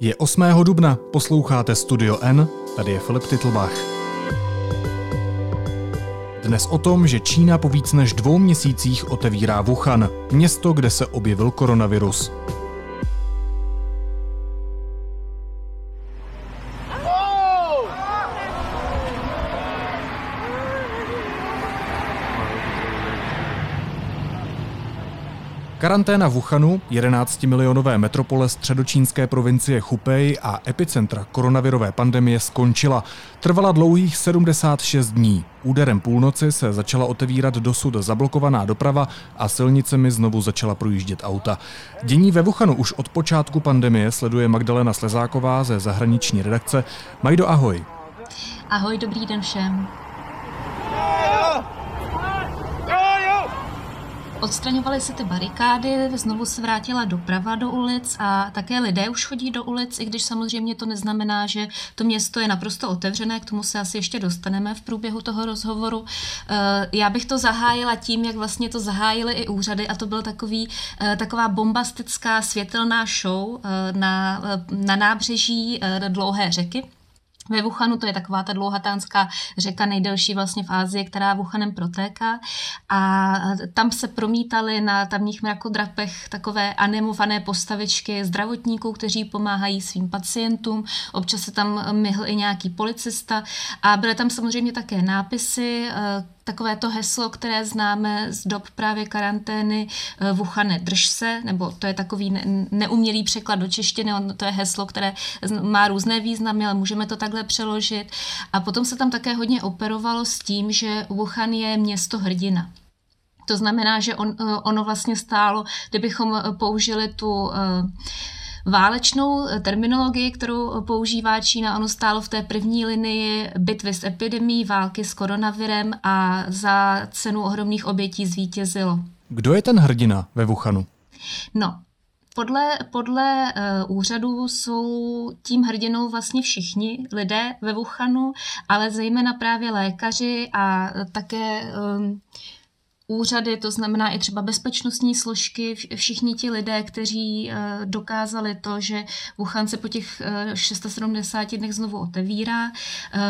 Je 8. dubna, posloucháte Studio N, tady je Filip Titlbach. Dnes o tom, že Čína po víc než dvou měsících otevírá Wuhan, město, kde se objevil koronavirus. Karanténa v Wuhanu, 11-milionové metropole středočínské provincie Hubei a epicentra koronavirové pandemie skončila. Trvala dlouhých 76 dní. Úderem půlnoci se začala otevírat dosud zablokovaná doprava a silnicemi znovu začala projíždět auta. Dění ve Wuhanu už od počátku pandemie sleduje Magdalena Slezáková ze zahraniční redakce. Majdo, ahoj. Ahoj, dobrý den všem. Odstraňovaly se ty barikády, znovu se vrátila doprava do ulic a také lidé už chodí do ulic, i když samozřejmě to neznamená, že to město je naprosto otevřené, k tomu se asi ještě dostaneme v průběhu toho rozhovoru. Eh, já bych to zahájila tím, jak vlastně to zahájily i úřady a to byl takový, eh, taková bombastická světelná show eh, na, na nábřeží dlouhé řeky ve Wuhanu, to je taková ta dlouhatánská řeka, nejdelší vlastně v Ázii, která Wuhanem protéká. A tam se promítaly na tamních mrakodrapech takové animované postavičky zdravotníků, kteří pomáhají svým pacientům. Občas se tam myhl i nějaký policista. A byly tam samozřejmě také nápisy, takové to heslo, které známe z dob právě karantény eh, Wuhane drž se, nebo to je takový neumělý překlad do češtiny, to je heslo, které má různé významy, ale můžeme to takhle přeložit. A potom se tam také hodně operovalo s tím, že Wuhan je město hrdina. To znamená, že on, eh, ono vlastně stálo, kdybychom eh, použili tu uh, válečnou eh, terminologii, kterou používá Čína. Ono stálo v té první linii bitvy s epidemí, války s koronavirem a za cenu ohromných obětí zvítězilo. Kdo je ten hrdina ve Wuhanu? No, podle, podle uh, úřadů jsou tím hrdinou vlastně všichni lidé ve Wuhanu, ale zejména právě lékaři a také um, úřady, to znamená i třeba bezpečnostní složky, všichni ti lidé, kteří eh, dokázali to, že Wuhan se po těch 670 eh, dnech znovu otevírá. Eh,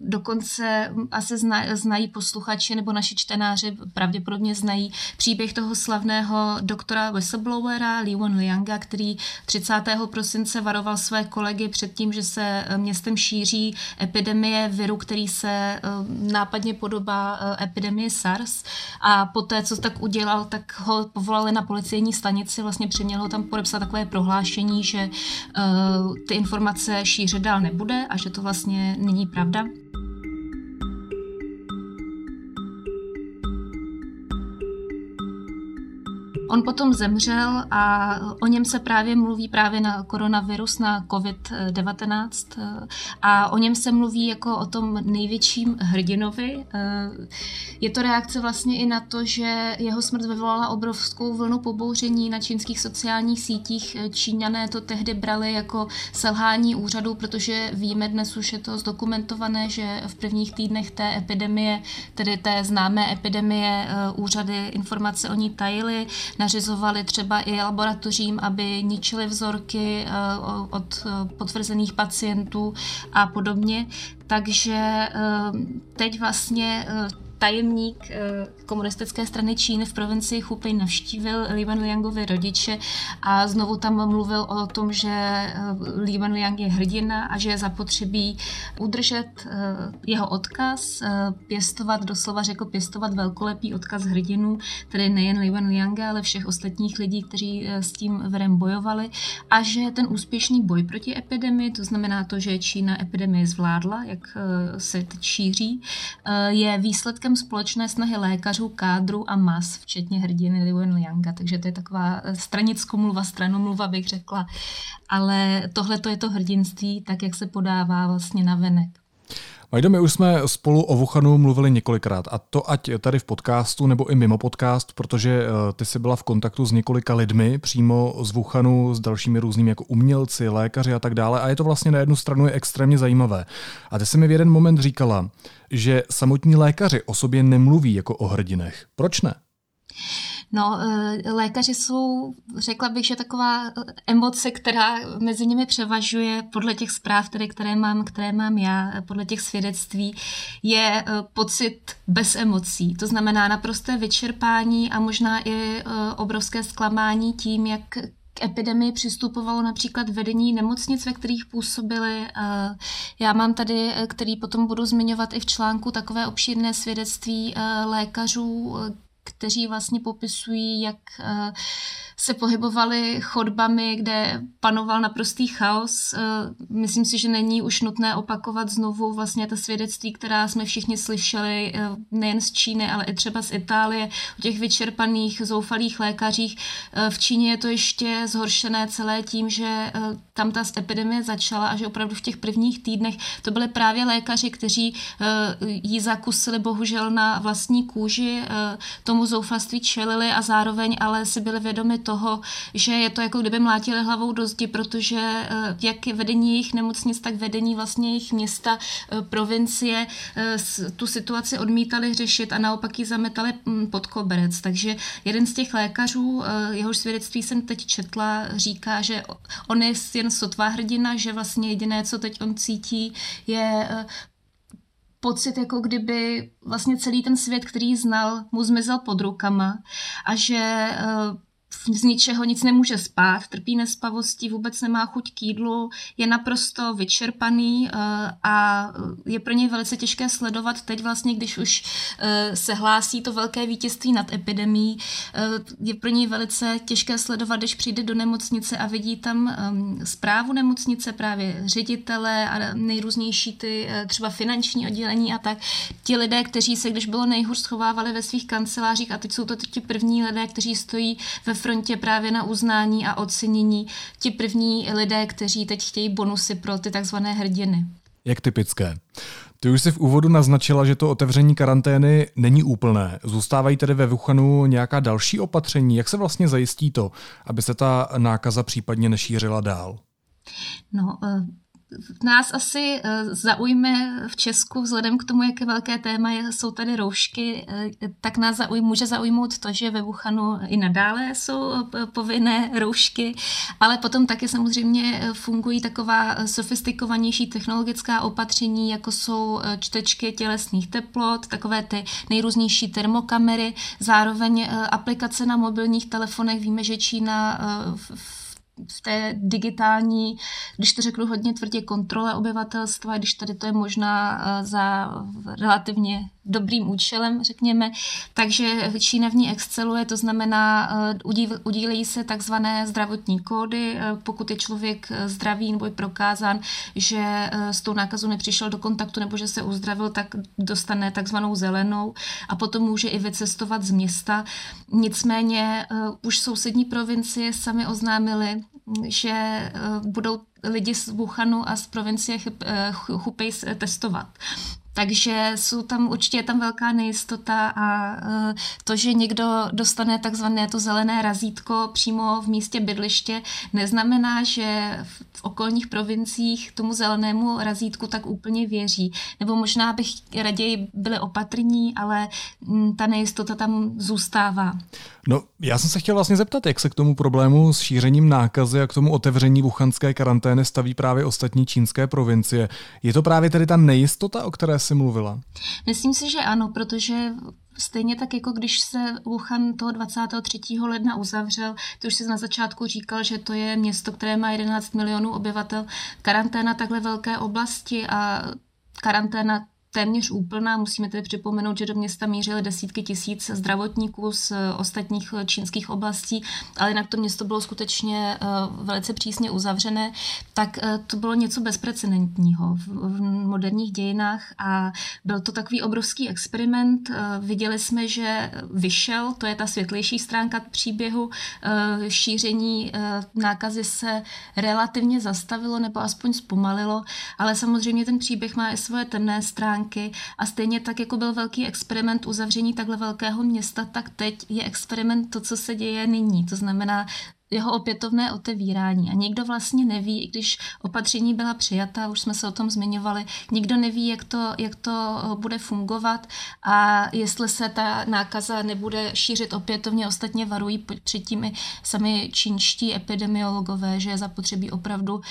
dokonce asi znají posluchači nebo naši čtenáři pravděpodobně znají příběh toho slavného doktora whistleblowera Li Wenlianga, který 30. prosince varoval své kolegy před tím, že se městem šíří epidemie viru, který se nápadně podobá epidemii SARS. A a poté, co tak udělal, tak ho povolali na policejní stanici, vlastně přiměl ho tam podepsat takové prohlášení, že uh, ty informace šířit dál nebude a že to vlastně není pravda. On potom zemřel a o něm se právě mluví právě na koronavirus, na COVID-19 a o něm se mluví jako o tom největším hrdinovi. Je to reakce vlastně i na to, že jeho smrt vyvolala obrovskou vlnu pobouření na čínských sociálních sítích. Číňané to tehdy brali jako selhání úřadu, protože víme dnes už je to zdokumentované, že v prvních týdnech té epidemie, tedy té známé epidemie, úřady informace o ní tajily nařizovali třeba i laboratořím, aby ničili vzorky eh, od eh, potvrzených pacientů a podobně. Takže eh, teď vlastně tajemník eh, komunistické strany Číny v provincii Hubei navštívil Li Wenliangovi rodiče a znovu tam mluvil o tom, že eh, Li Wenliang je hrdina a že je zapotřebí udržet eh, jeho odkaz, pěstovat, doslova řekl pěstovat velkolepý odkaz hrdinů, tedy nejen Li Wenlianga, ale všech ostatních lidí, kteří s tím verem bojovali. A že ten úspěšný boj proti epidemii, to znamená to, že Čína epidemii zvládla, jak se teď šíří, je výsledkem společné snahy lékařů, kádru a mas, včetně hrdiny Liu Lianga, takže to je taková eh, stranicko-mluva, stranomluva bych řekla, ale tohle to je to hrdinství, tak jak se podává vlastně na venek. Majdo, my už jsme spolu o Wuhanu mluvili několikrát a to ať tady v podcastu nebo i mimo podcast, protože eh, ty jsi byla v kontaktu s několika lidmi přímo z Wuhanu, s dalšími různými jako umělci, lékaři a tak dále a je to vlastně na jednu stranu je extrémně zajímavé. A ty jsi mi v jeden moment říkala, že samotní lékaři o sobě nemluví jako o hrdinech. Proč ne? No, eh, lékaři jsou, řekla bych, že taková emoce, která mezi nimi převažuje podle těch zpráv, které, které, mám, které mám já, podle těch svědectví, je pocit bez emocí. To znamená naprosté vyčerpání a možná i obrovské zklamání tím, jak k epidemii přistupovalo například vedení nemocnic, ve kterých působili. Já mám tady, který potom budu zmiňovat i v článku, takové obšírné svědectví lékařů, kteří vlastně popisují, jak eh, se pohybovali chodbami, kde panoval naprostý chaos. Eh, myslím si, že není už nutné opakovat znovu vlastně ta svědectví, která jsme všichni slyšeli eh, nejen z Číny, ale i třeba z Itálie, o těch vyčerpaných, zoufalých lékařích. V Číně je to ještě zhoršené celé tím, že tam ta epidemie začala a že opravdu v těch prvních týdnech to byly právě lékaři, kteří ji zakusili bohužel na vlastní kůži. To tomu zoufalství čelili a zároveň ale si byli vědomi toho, že je to jako kdyby mlátili hlavou do zdi, protože eh, jak vedení jejich nemocnic, tak vedení vlastně jejich města, eh, provincie eh, tu situaci odmítali řešit a naopak ji zametali hm, pod koberec. Takže jeden z těch lékařů, jehož svědectví jsem teď četla, říká, že on je jen sotvá hrdina, že vlastně jediné, co teď on cítí, je pocit, jako kdyby vlastně celý ten svět, který znal, mu zmizel pod rukama a že z ničeho nic nemůže spát, trpí nespavostí, vůbec nemá chuť k jídlu, je naprosto vyčerpaný eh, a je pro něj velice těžké sledovat teď vlastně, když už eh, se hlásí to velké vítězství nad epidemí, eh, je pro něj velice těžké sledovat, když přijde do nemocnice a vidí tam zprávu nemocnice, právě ředitele a nejrůznější ty třeba finanční oddělení a tak. Ti lidé, kteří se, když bylo nejhůř, schovávali ve svých kancelářích a teď jsou to ti první lidé, kteří stojí ve frontě právě na uznání a ocenění ti první lidé, kteří teď chtějí bonusy pro ty takzvané hrdiny. Jak typické. Ty už si v úvodu naznačila, že to otevření karantény není úplné. Zůstávají tedy ve Wuhanu nějaká další opatření? Jak se vlastně zajistí to, aby se ta nákaza případně nešířila dál? No, eh, nás asi eh, zaujme v Česku, vzhledem k tomu, jaké velké téma jsou tady roušky, eh, tak nás zauj, může zaujmout to, že ve Wuhanu i nadále jsou eh, povinné roušky, ale potom taky samozřejmě fungují taková sofistikovanější technologická opatření, jako jsou čtečky tělesných teplot, takové ty nejrůznější termokamery, zároveň aplikace na mobilních telefonech. Víme, že Čína v v té digitální, když to řeknu hodně tvrdě, kontrole obyvatelstva, když tady to je možná eh, za relativně dobrým účelem, řekněme. Takže Čína v ní exceluje, to znamená, eh, udílejí se takzvané zdravotní kódy, eh, pokud je člověk zdravý nebo je prokázán, že s tou nákazou nepřišel do kontaktu nebo že se uzdravil, tak dostane takzvanou zelenou a potom může i vycestovat z města. Nicméně už sousední provincie sami oznámili, že eh, budou lidi z Wuhanu a z provincie Hubei eh, testovat. Takže jsou tam určitě tam velká nejistota a e, to, že někdo dostane takzvané to zelené razítko přímo v místě bydliště, neznamená, že v okolních provinciích tomu zelenému razítku tak úplně věří. Nebo možná bych raději byli opatrní, ale ta nejistota tam zůstává. No, já jsem se chtěl vlastně zeptat, jak se k tomu problému s šířením nákazy a k tomu otevření wuchanské karantény staví právě ostatní čínské provincie. Je to právě tedy ta nejistota, o které jsi mluvila? Myslím si, že ano, protože Stejně tak, jako když se Wuhan toho 23. ledna uzavřel, to už si na začátku říkal, že to je město, které má 11 milionů obyvatel, karanténa takhle velké oblasti a karanténa téměř úplná. Musíme tedy připomenout, že do města mířily desítky tisíc zdravotníků z ostatních čínských oblastí, ale jinak to město bylo skutečně eh, velice přísně uzavřené, tak eh, to bylo něco bezprecedentního v moderních dějinách a byl to takový obrovský experiment. Eh, viděli jsme, že vyšel, to je ta světlejší stránka příběhu, šíření nákazy se relativně zastavilo nebo aspoň zpomalilo, ale samozřejmě ten příběh má i svoje temné stránky stránky a stejně tak, jako byl velký experiment uzavření takhle velkého města, tak teď je experiment to, co se děje nyní. To znamená, jeho opětovné otevírání. A nikdo vlastně neví, i když opatření byla přijata, už jsme se o tom zmiňovali, nikdo neví, jak to, jak to bude fungovat a jestli se ta nákaza nebude šířit opětovně. Ostatně varují předtím i sami čínští epidemiologové, že je zapotřebí opravdu uh,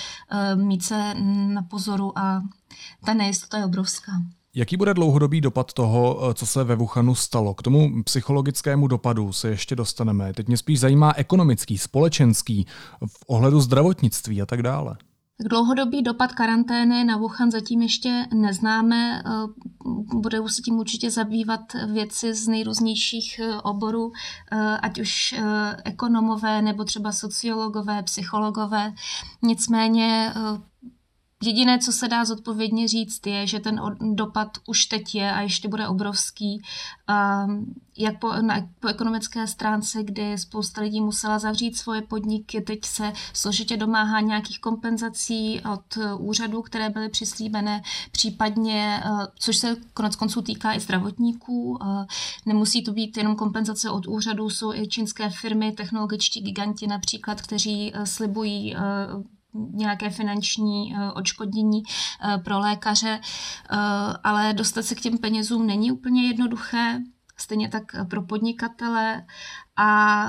mít se na pozoru a ta nejistota je obrovská. Jaký bude dlouhodobý dopad toho, eh, co se ve Wuhanu stalo? K tomu psychologickému dopadu se ještě dostaneme. Teď mě spíš zajímá ekonomický, společenský, v ohledu zdravotnictví a tak dále. Tak dlouhodobý dopad karantény na Wuhan zatím ještě neznáme. Eh, budou se tím určitě zabývat věci z nejrůznějších eh, oborů, ať už ekonomové nebo třeba sociologové, psychologové. Nicméně Jediné, co se dá zodpovědně říct, je, že ten dopad už teď je a ještě bude obrovský. Jak po, na, po ekonomické stránce, kdy spousta lidí musela zavřít svoje podniky, teď se složitě domáhá nějakých kompenzací od úřadů, které byly přislíbené, případně, což se konec konců týká i zdravotníků. Nemusí to být jenom kompenzace od úřadů, jsou i čínské firmy, technologičtí giganti například, kteří slibují nějaké finanční eh, odškodnění eh, pro lékaře, eh, ale dostat se k těm penězům není úplně jednoduché, stejně tak pro podnikatele. A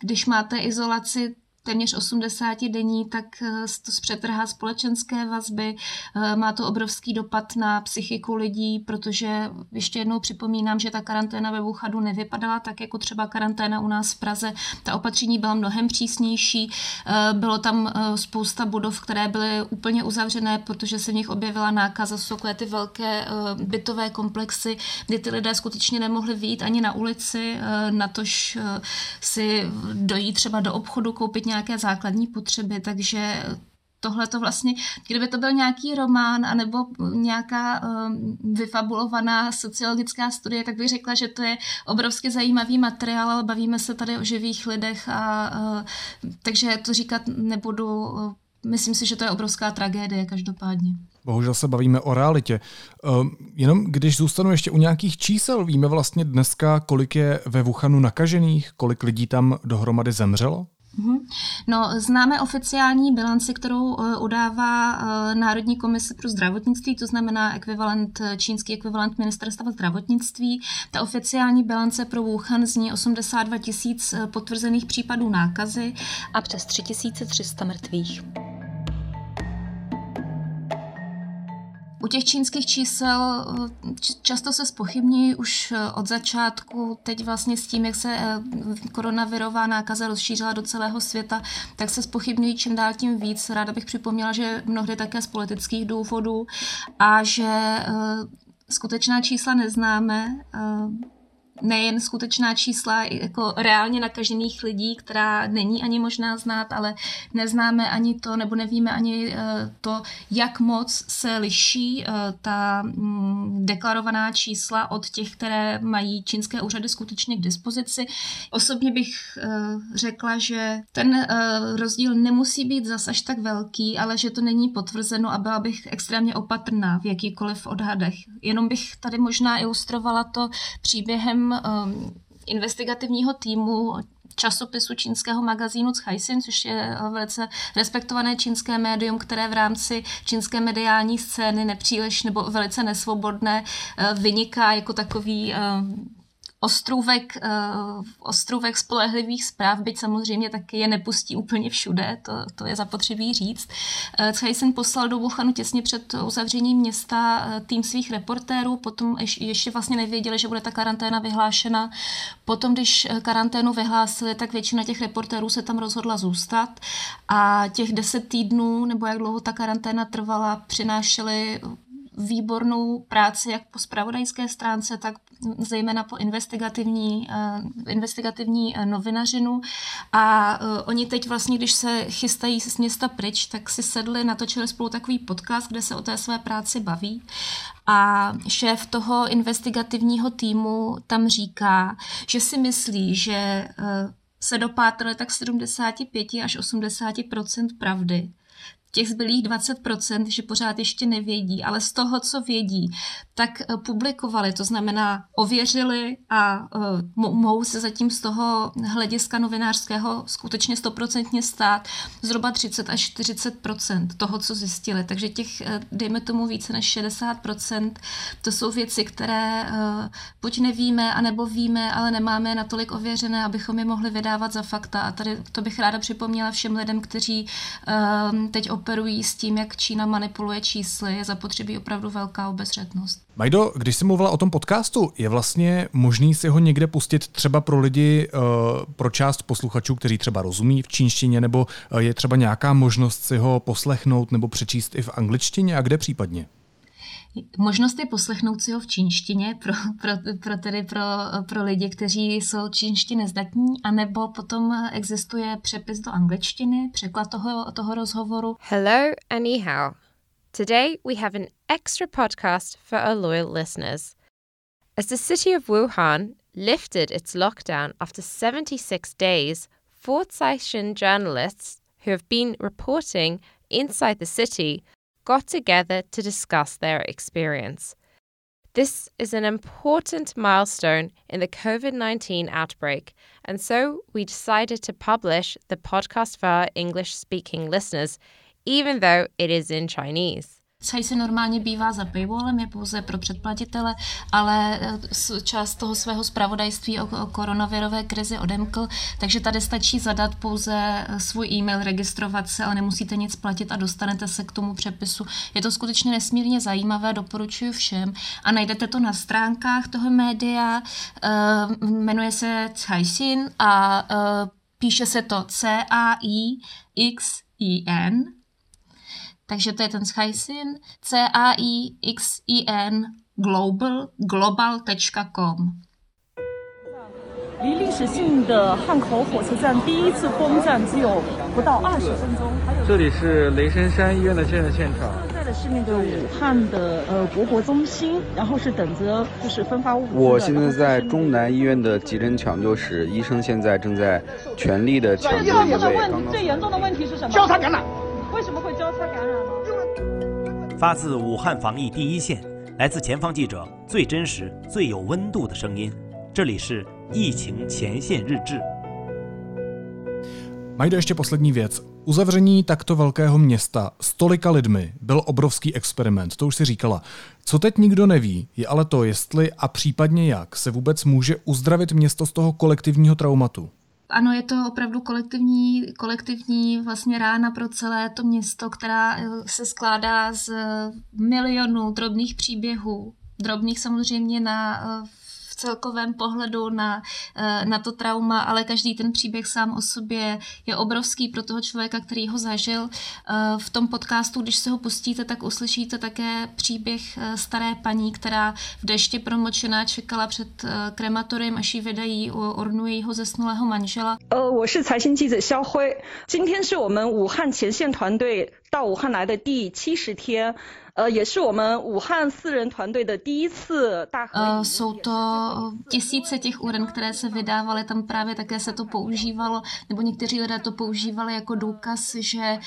když máte izolaci, téměř 80 denní, tak eh, to zpřetrhá společenské vazby, eh, má to obrovský dopad na psychiku lidí, protože ještě jednou připomínám, že ta karanténa ve Wuhanu nevypadala tak jako třeba karanténa u nás v Praze. Ta opatření byla mnohem přísnější, eh, bylo tam spousta budov, které byly úplně uzavřené, protože se v nich objevila nákaza, jsou ty velké bytové komplexy, kdy ty lidé skutečně nemohli vyjít ani na ulici, natož si dojít třeba do obchodu, koupit nějaké nějaké základní potřeby, takže tohle to vlastně, kdyby to byl nějaký román anebo nějaká um, vyfabulovaná sociologická studie, tak bych řekla, že to je obrovsky zajímavý materiál, ale bavíme se tady o živých lidech a uh, takže to říkat nebudu. Uh, myslím si, že to je obrovská tragédie každopádně. Bohužel se bavíme o realitě. Uh, jenom když zůstanu ještě u nějakých čísel, víme vlastně dneska, kolik je ve Wuhanu nakažených, kolik lidí tam dohromady zemřelo? Mhm. No, známe oficiální bilanci, kterou uh, udává uh, Národní komise pro zdravotnictví, to znamená ekvivalent, eh, čínský ekvivalent ministerstva zdravotnictví. Ta oficiální bilance pro Wuhan zní 82 tisíc potvrzených případů nákazy a přes 3300 mrtvých. U těch čínských čísel eh, často se spochybní už eh, od začátku, teď vlastně s tím, jak se eh, koronavirová nákaza rozšířila do celého světa, tak se spochybňují čím dál tím víc. Ráda bych připomněla, že mnohdy také z politických důvodů a že skutečná čísla neznáme nejen skutečná čísla jako reálně nakažených lidí, která není ani možná znát, ale neznáme ani to, nebo nevíme ani eh, to, jak moc se liší eh, ta mm, deklarovaná čísla od těch, které mají čínské úřady skutečně k dispozici. Osobně bych eh, řekla, že ten rozdíl nemusí být zas až tak velký, ale že to není potvrzeno a byla bych extrémně opatrná v jakýkoliv odhadech. Jenom bych tady možná ilustrovala to příběhem um, investigativního týmu časopisu čínského magazínu Caixin, což je uh, velice respektované čínské médium, které v rámci čínské mediální scény nepříliš nebo velice nesvobodné uh, vyniká jako takový um, ostrůvek, uh, ostrůvek spolehlivých zpráv, byť samozřejmě taky je nepustí úplně všude, to, to je zapotřebí říct. Uh, jsem poslal do Wuhanu těsně před uzavřením města uh, tým svých reportérů, potom ještě, vlastně nevěděli, že bude ta karanténa vyhlášena. Potom, když karanténu vyhlásili, tak většina těch reportérů se tam rozhodla zůstat a těch deset týdnů, nebo jak dlouho ta karanténa trvala, přinášeli výbornou práci jak po spravodajské stránce, tak zejména po investigativní, uh, investigativní uh, novinařinu. A uh, oni teď vlastně, když se chystají z města pryč, tak si sedli, natočili spolu takový podcast, kde se o té své práci baví. A šéf toho investigativního týmu tam říká, že si myslí, že se dopátrali tak 75 až 80% pravdy těch zbylých 20%, že pořád ještě nevědí, ale z toho, co vědí, tak eh, publikovali, to znamená ověřili a uh, mohou se zatím z toho hlediska novinářského skutečně stoprocentně stát zhruba 30 až 40% toho, co zjistili. Takže těch, eh, dejme tomu, více než 60%, to jsou věci, které buď nevíme, anebo víme, ale nemáme natolik ověřené, abychom je mohli vydávat za fakta. A tady to bych ráda připomněla všem lidem, kteří teď operují s tím, jak Čína manipuluje čísly, je zapotřebí opravdu velká obezřetnost. Majdo, když jsi mluvila o tom podcastu, je vlastně možný si ho někde pustit třeba pro lidi, eh, pro část posluchačů, kteří třeba rozumí v čínštině, nebo eh, je třeba nějaká možnost si ho poslechnout nebo přečíst i v angličtině a kde případně? Možnost je poslechnout si ho v čínštině pro, pro, pro, tedy pro, pro lidi, kteří jsou čínští nezdatní, anebo potom existuje přepis do angličtiny, překlad toho, toho rozhovoru. Hello and hao. Today we have an extra podcast for our loyal listeners. As the city of Wuhan lifted its lockdown after 76 days, four Caixin journalists who have been reporting inside the city got together to discuss their experience. This is an important milestone in the COVID 19 outbreak, and so we decided to publish the podcast for our English speaking listeners, even though it is in Chinese. Se normálně bývá za paywallem, je pouze pro předplatitele, ale eh, část toho svého zpravodajství o, koronavirové krizi odemkl, takže tady stačí zadat pouze eh, svůj e-mail, registrovat se, ale nemusíte nic platit a dostanete se k tomu přepisu. Je to skutečně nesmírně zajímavé, doporučuji všem a najdete to na stránkách toho média, uh, jmenuje se Caixin a píše se to C-A-I-X-I-N takže to je ten Skysin, C-A-I-X-I-N, global, global.com. 离历史性的汉口火车站第一次轰站只有不到二十分钟。这里是雷神山医院的建设现场。现在的是那个武汉的呃国博中心，然后是等着就是分发物资。我现在在中南医院的急诊抢救室，医生现在正在全力的抢救一位。最严重的问题是什么？交叉感染。发自武汉防疫第一线，来自前方记者最真实、最有温度的声音。这里是疫情前线日志。Majde ještě poslední věc. Uzavření takto velkého města s tolika lidmi byl obrovský experiment, to už si říkala. Co teď nikdo neví, je ale to, jestli a případně jak se vůbec může uzdravit město z toho kolektivního traumatu. Ano, je to opravdu kolektivní, kolektivní vlastně rána pro celé to město, která eh, se skládá z milionů drobných příběhů. Drobných samozřejmě na eh, celkovém pohledu na, eh, na to trauma, ale každý ten příběh sám o sobě je obrovský pro toho člověka, který ho zažil. Eh, v tom podcastu, když se ho pustíte, tak uslyšíte také příběh eh, staré paní, která v dešti promočená čekala před krematoriem, až ji vydají u urnu jejího zesnulého manžela. 我是财新记者肖辉，今天是我们武汉前线团队 到武汉来的第七十天。呃，也是我们武汉四人团队的第一次大合影。Jsou to tisíce těch uren, které se vydávaly, tam právě také se to používalo, nebo někteří lidé to používali jako důkaz, že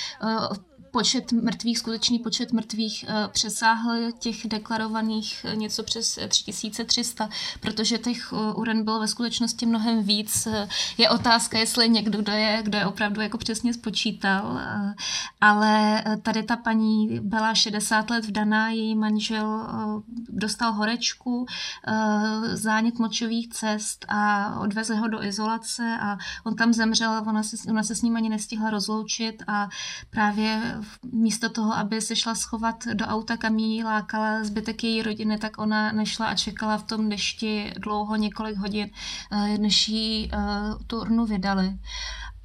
počet mrtvých, skutečný počet mrtvých eh, přesáhl těch deklarovaných eh, něco přes 3300, protože těch eh, uren bylo ve skutečnosti mnohem víc. Je otázka, jestli někdo, kdo je, kdo je opravdu jako přesně spočítal, ale tady ta paní byla 60 let vdaná, její manžel dostal horečku, zánět močových cest a odvezli ho do izolace a on tam zemřel, ona se, ona se s ním ani nestihla rozloučit a právě místo toho, aby se šla schovat do auta, kam jí lákala zbytek její rodiny, tak ona nešla a čekala v tom dešti dlouho, několik hodin, eh, než jí eh, tu urnu vydali.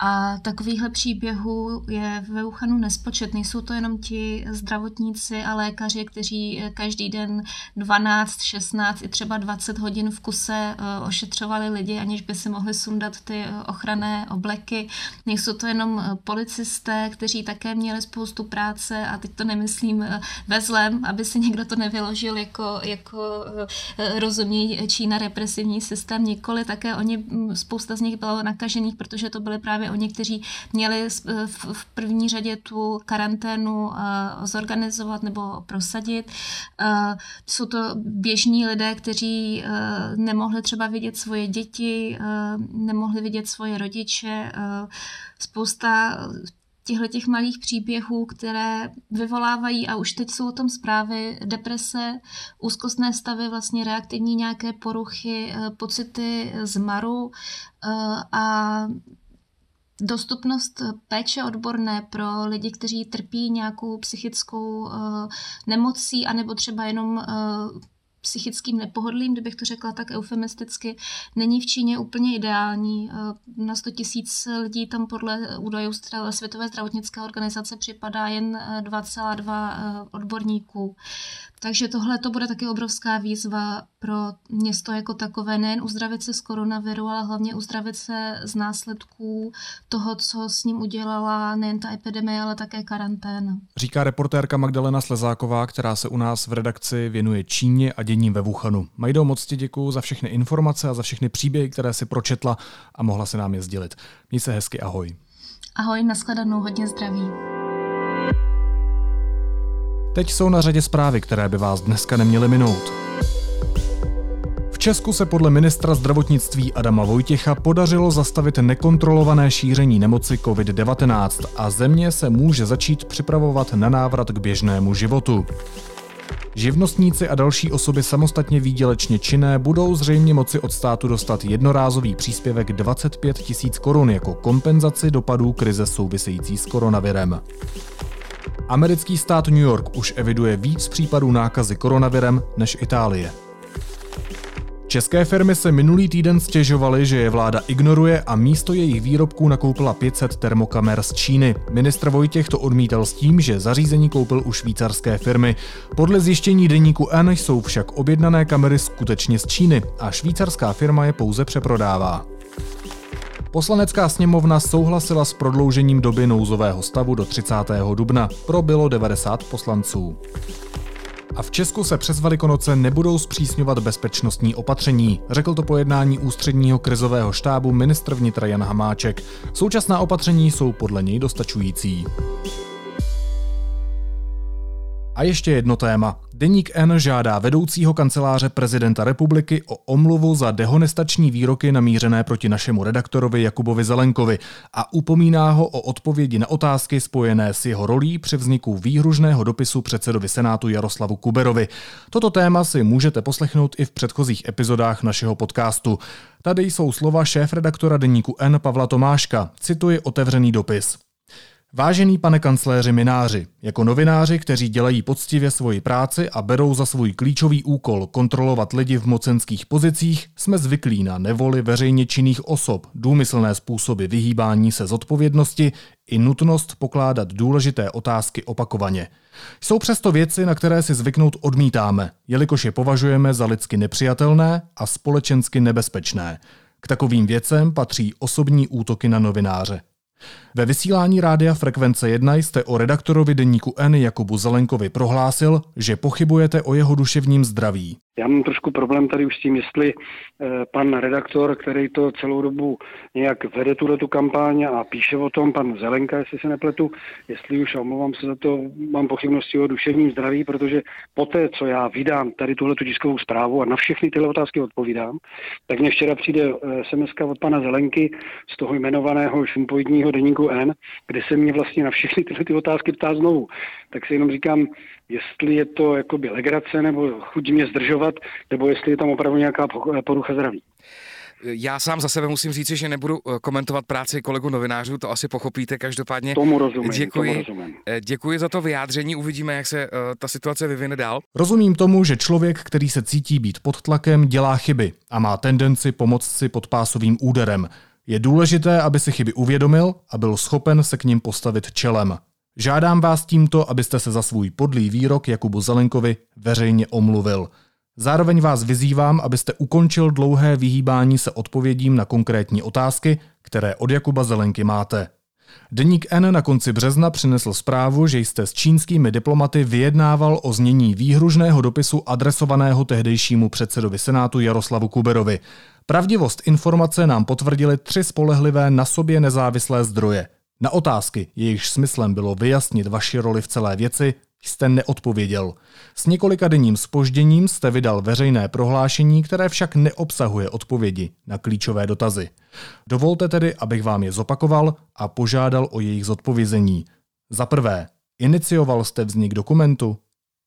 A takovýchhle příběhů je ve Wuhanu nespočet. Nejsou to jenom ti zdravotníci a lékaři, kteří eh, každý den 12, 16 i třeba 20 hodin v kuse eh, ošetřovali lidi, aniž by si mohli sundat ty eh, ochranné obleky. Nejsou to jenom policisté, kteří také měli spoustu práce a teď to nemyslím ve zlem, aby si někdo to nevyložil jako, jako rozumí Čína represivní systém. Nikoli také oni, hm, spousta z nich bylo nakažených, protože to byly právě oni, kteří měli v první řadě tu karanténu zorganizovat nebo prosadit. Jsou to běžní lidé, kteří nemohli třeba vidět svoje děti, nemohli vidět svoje rodiče. Spousta těchto těch malých příběhů, které vyvolávají, a už teď jsou o tom zprávy, deprese, úzkostné stavy, vlastně reaktivní nějaké poruchy, eh, pocity zmaru eh, a dostupnost péče odborné pro lidi, kteří trpí nějakou psychickou eh, nemocí, anebo třeba jenom psychickým nepohodlím, kdybych to řekla tak eufemisticky, není v Číně úplně ideální. Eh, na 100 tisíc lidí tam podle údajů Světové zdravotnické organizace připadá jen 2,2 eh, eh, odborníků. Takže tohle to bude taky obrovská výzva pro město jako takové, nejen uzdravit se z koronaviru, ale hlavně uzdravit se z následků toho, co s ním udělala nejen ta epidemie, ale také karanténa. Říká reportérka Magdalena Slezáková, která se u nás v redakci věnuje Číně a děním ve Wuhanu. Majdo, moc ti děkuji za všechny informace a za všechny příběhy, které si pročetla a mohla se nám je sdělit. Měj se hezky, ahoj. Ahoj, nashledanou, hodně zdraví. Teď jsou na řadě zprávy, které by vás dneska neměly minout. V Česku se podle ministra zdravotnictví Adama Vojtěcha podařilo zastavit nekontrolované šíření nemoci COVID-19 a země se může začít připravovat na návrat k běžnému životu. Živnostníci a další osoby samostatně výdělečně činné budou zřejmě moci od státu dostat jednorázový příspěvek 25 tisíc korun jako kompenzaci dopadů krize související s koronavirem. Americký stát New York už eviduje víc případů nákazy koronavirem než Itálie. České firmy se minulý týden stěžovaly, že je vláda ignoruje a místo jejich výrobků nakoupila 500 termokamer z Číny. Ministr Vojtěch to odmítal s tím, že zařízení koupil u švýcarské firmy. Podle zjištění deníku N jsou však objednané kamery skutečně z Číny a švýcarská firma je pouze přeprodává. Poslanecká sněmovna souhlasila s prodloužením doby nouzového stavu do 30. dubna. Pro bylo 90 poslanců. A v Česku se přes Velikonoce nebudou zpřísňovat bezpečnostní opatření, řekl to po jednání ústředního krizového štábu ministr vnitra Jan Hamáček. Současná opatření jsou podle něj dostačující. A ještě jedno téma. Deník N žádá vedoucího kanceláře prezidenta republiky o omluvu za dehonestační výroky namířené proti našemu redaktorovi Jakubovi Zelenkovi a upomíná ho o odpovědi na otázky spojené s jeho rolí při vzniku výhružného dopisu předsedovi Senátu Jaroslavu Kuberovi. Toto téma si můžete poslechnout i v předchozích epizodách našeho podcastu. Tady jsou slova šéf-redaktora deníku N Pavla Tomáška. Cituji otevřený dopis. Vážený pane kancléři Mináři, jako novináři, kteří dělají poctivě svoji práci a berou za svůj klíčový úkol kontrolovat lidi v mocenských pozicích, jsme zvyklí na nevoli veřejně činných osob, důmyslné způsoby vyhýbání se zodpovědnosti i nutnost pokládat důležité otázky opakovaně. Jsou přesto věci, na které si zvyknout odmítáme, jelikož je považujeme za lidsky nepřijatelné a společensky nebezpečné. K takovým věcem patří osobní útoky na novináře. Ve vysílání rádia Frekvence 1 jste o redaktorovi deníku N Jakubu Zelenkovi prohlásil, že pochybujete o jeho duševním zdraví. Já mám trošku problém tady už s tím, jestli eh, pan redaktor, který to celou dobu nějak vede tuhle tu kampaň a píše o tom, pan Zelenka, jestli se nepletu, jestli už, omlouvám se za to, mám pochybnosti o duševním zdraví, protože poté, co já vydám tady tuhle tu tiskovou zprávu a na všechny tyhle otázky odpovídám, tak mě včera přijde eh, SMS od pana Zelenky z toho jmenovaného šumpoidního deníku N, kde se mě vlastně na všechny tyhle ty otázky ptá znovu. Tak si jenom říkám, jestli je to jakoby legrace nebo chuť mě zdržovat, nebo jestli je tam opravdu nějaká porucha zdraví. Já sám za sebe musím říci, že nebudu eh, komentovat práci kolegu novinářů, to asi pochopíte každopádně. Tomu rozumím. Děkuji, tomu rozumím. Eh, děkuji za to vyjádření, uvidíme, jak se uh, ta situace vyvine dál. Rozumím tomu, že člověk, který se cítí být pod tlakem, dělá chyby a má tendenci pomoct si pod pásovým úderem. Je důležité, aby si chyby uvědomil a byl schopen se k ním postavit čelem. Žádám vás tímto, abyste se za svůj podlý výrok Jakubu Zelenkovi veřejně omluvil. Zároveň vás vyzývám, abyste ukončil dlouhé vyhýbání se odpovědím na konkrétní otázky, které od Jakuba Zelenky máte. Deník N na konci března přinesl zprávu, že jste s čínskými diplomaty vyjednával o znění výhružného dopisu adresovaného tehdejšímu předsedovi Senátu Jaroslavu Kuberovi. Pravdivost informace nám potvrdili tři spolehlivé na sobě nezávislé zdroje. Na otázky, jejichž smyslem bylo vyjasnit vaši roli v celé věci, jste neodpověděl. S několika denním spožděním jste vydal veřejné prohlášení, které však neobsahuje odpovědi na klíčové dotazy. Dovolte tedy, abych vám je zopakoval a požádal o jejich zodpovězení. Za prvé, inicioval jste vznik dokumentu?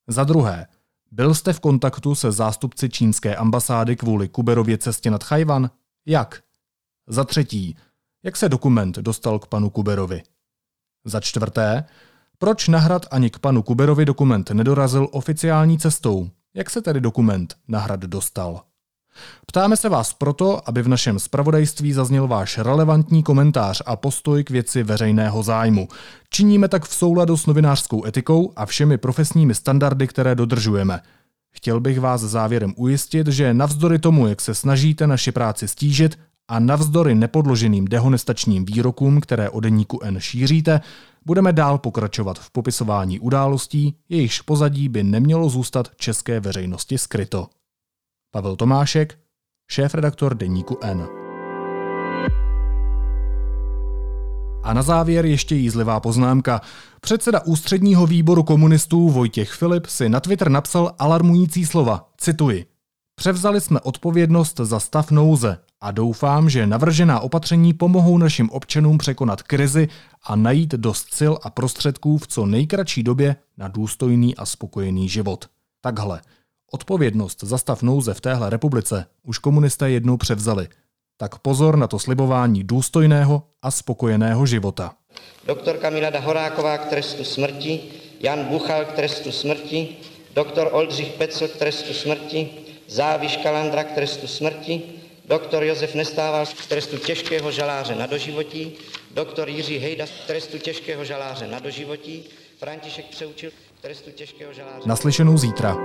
Za druhé, byl jste v kontaktu se zástupci čínské ambasády kvůli Kuberově cestě nad Chajvan? Jak? Za třetí, jak se dokument dostal k panu Kuberovi? Za čtvrté, proč na hrad ani k panu Kuberovi dokument nedorazil oficiální cestou? Jak se tedy dokument na hrad dostal? Ptáme se vás proto, aby v našem spravodajství zazněl váš relevantní komentář a postoj k věci veřejného zájmu. Činíme tak v souladu s novinářskou etikou a všemi profesními standardy, které dodržujeme. Chtěl bych vás závěrem ujistit, že navzdory tomu, jak se snažíte naši práci stížit a navzdory nepodloženým dehonestačním výrokům, které o deníku N šíříte, budeme dál pokračovat v popisování událostí, jejichž pozadí by nemělo zůstat české veřejnosti skryto. Pavel Tomášek, šéf-redaktor deníku N. A na závěr ještě jízlivá poznámka. Předseda ústředního výboru komunistů Vojtěch Filip si na Twitter napsal alarmující slova. Cituji. Převzali jsme odpovědnost za stav nouze a doufám, že navržená opatření pomohou našim občanům překonat krizi a najít dost sil a prostředků v co nejkratší době na důstojný a spokojený život. Takhle. Odpovědnost za stav nouze v téhle republice už komunisté jednou převzali. Tak pozor na to slibování důstojného a spokojeného života. Doktorka Milada Horáková k trestu smrti, Jan Buchal k trestu smrti, doktor Oldřich Pecl k trestu smrti, Záviš Kalandra k trestu smrti, doktor Josef Nestával k trestu těžkého žaláře na doživotí, doktor Jiří Hejda k trestu těžkého žaláře na doživotí, František Přeučil k trestu těžkého žaláře... Naslyšenou zítra.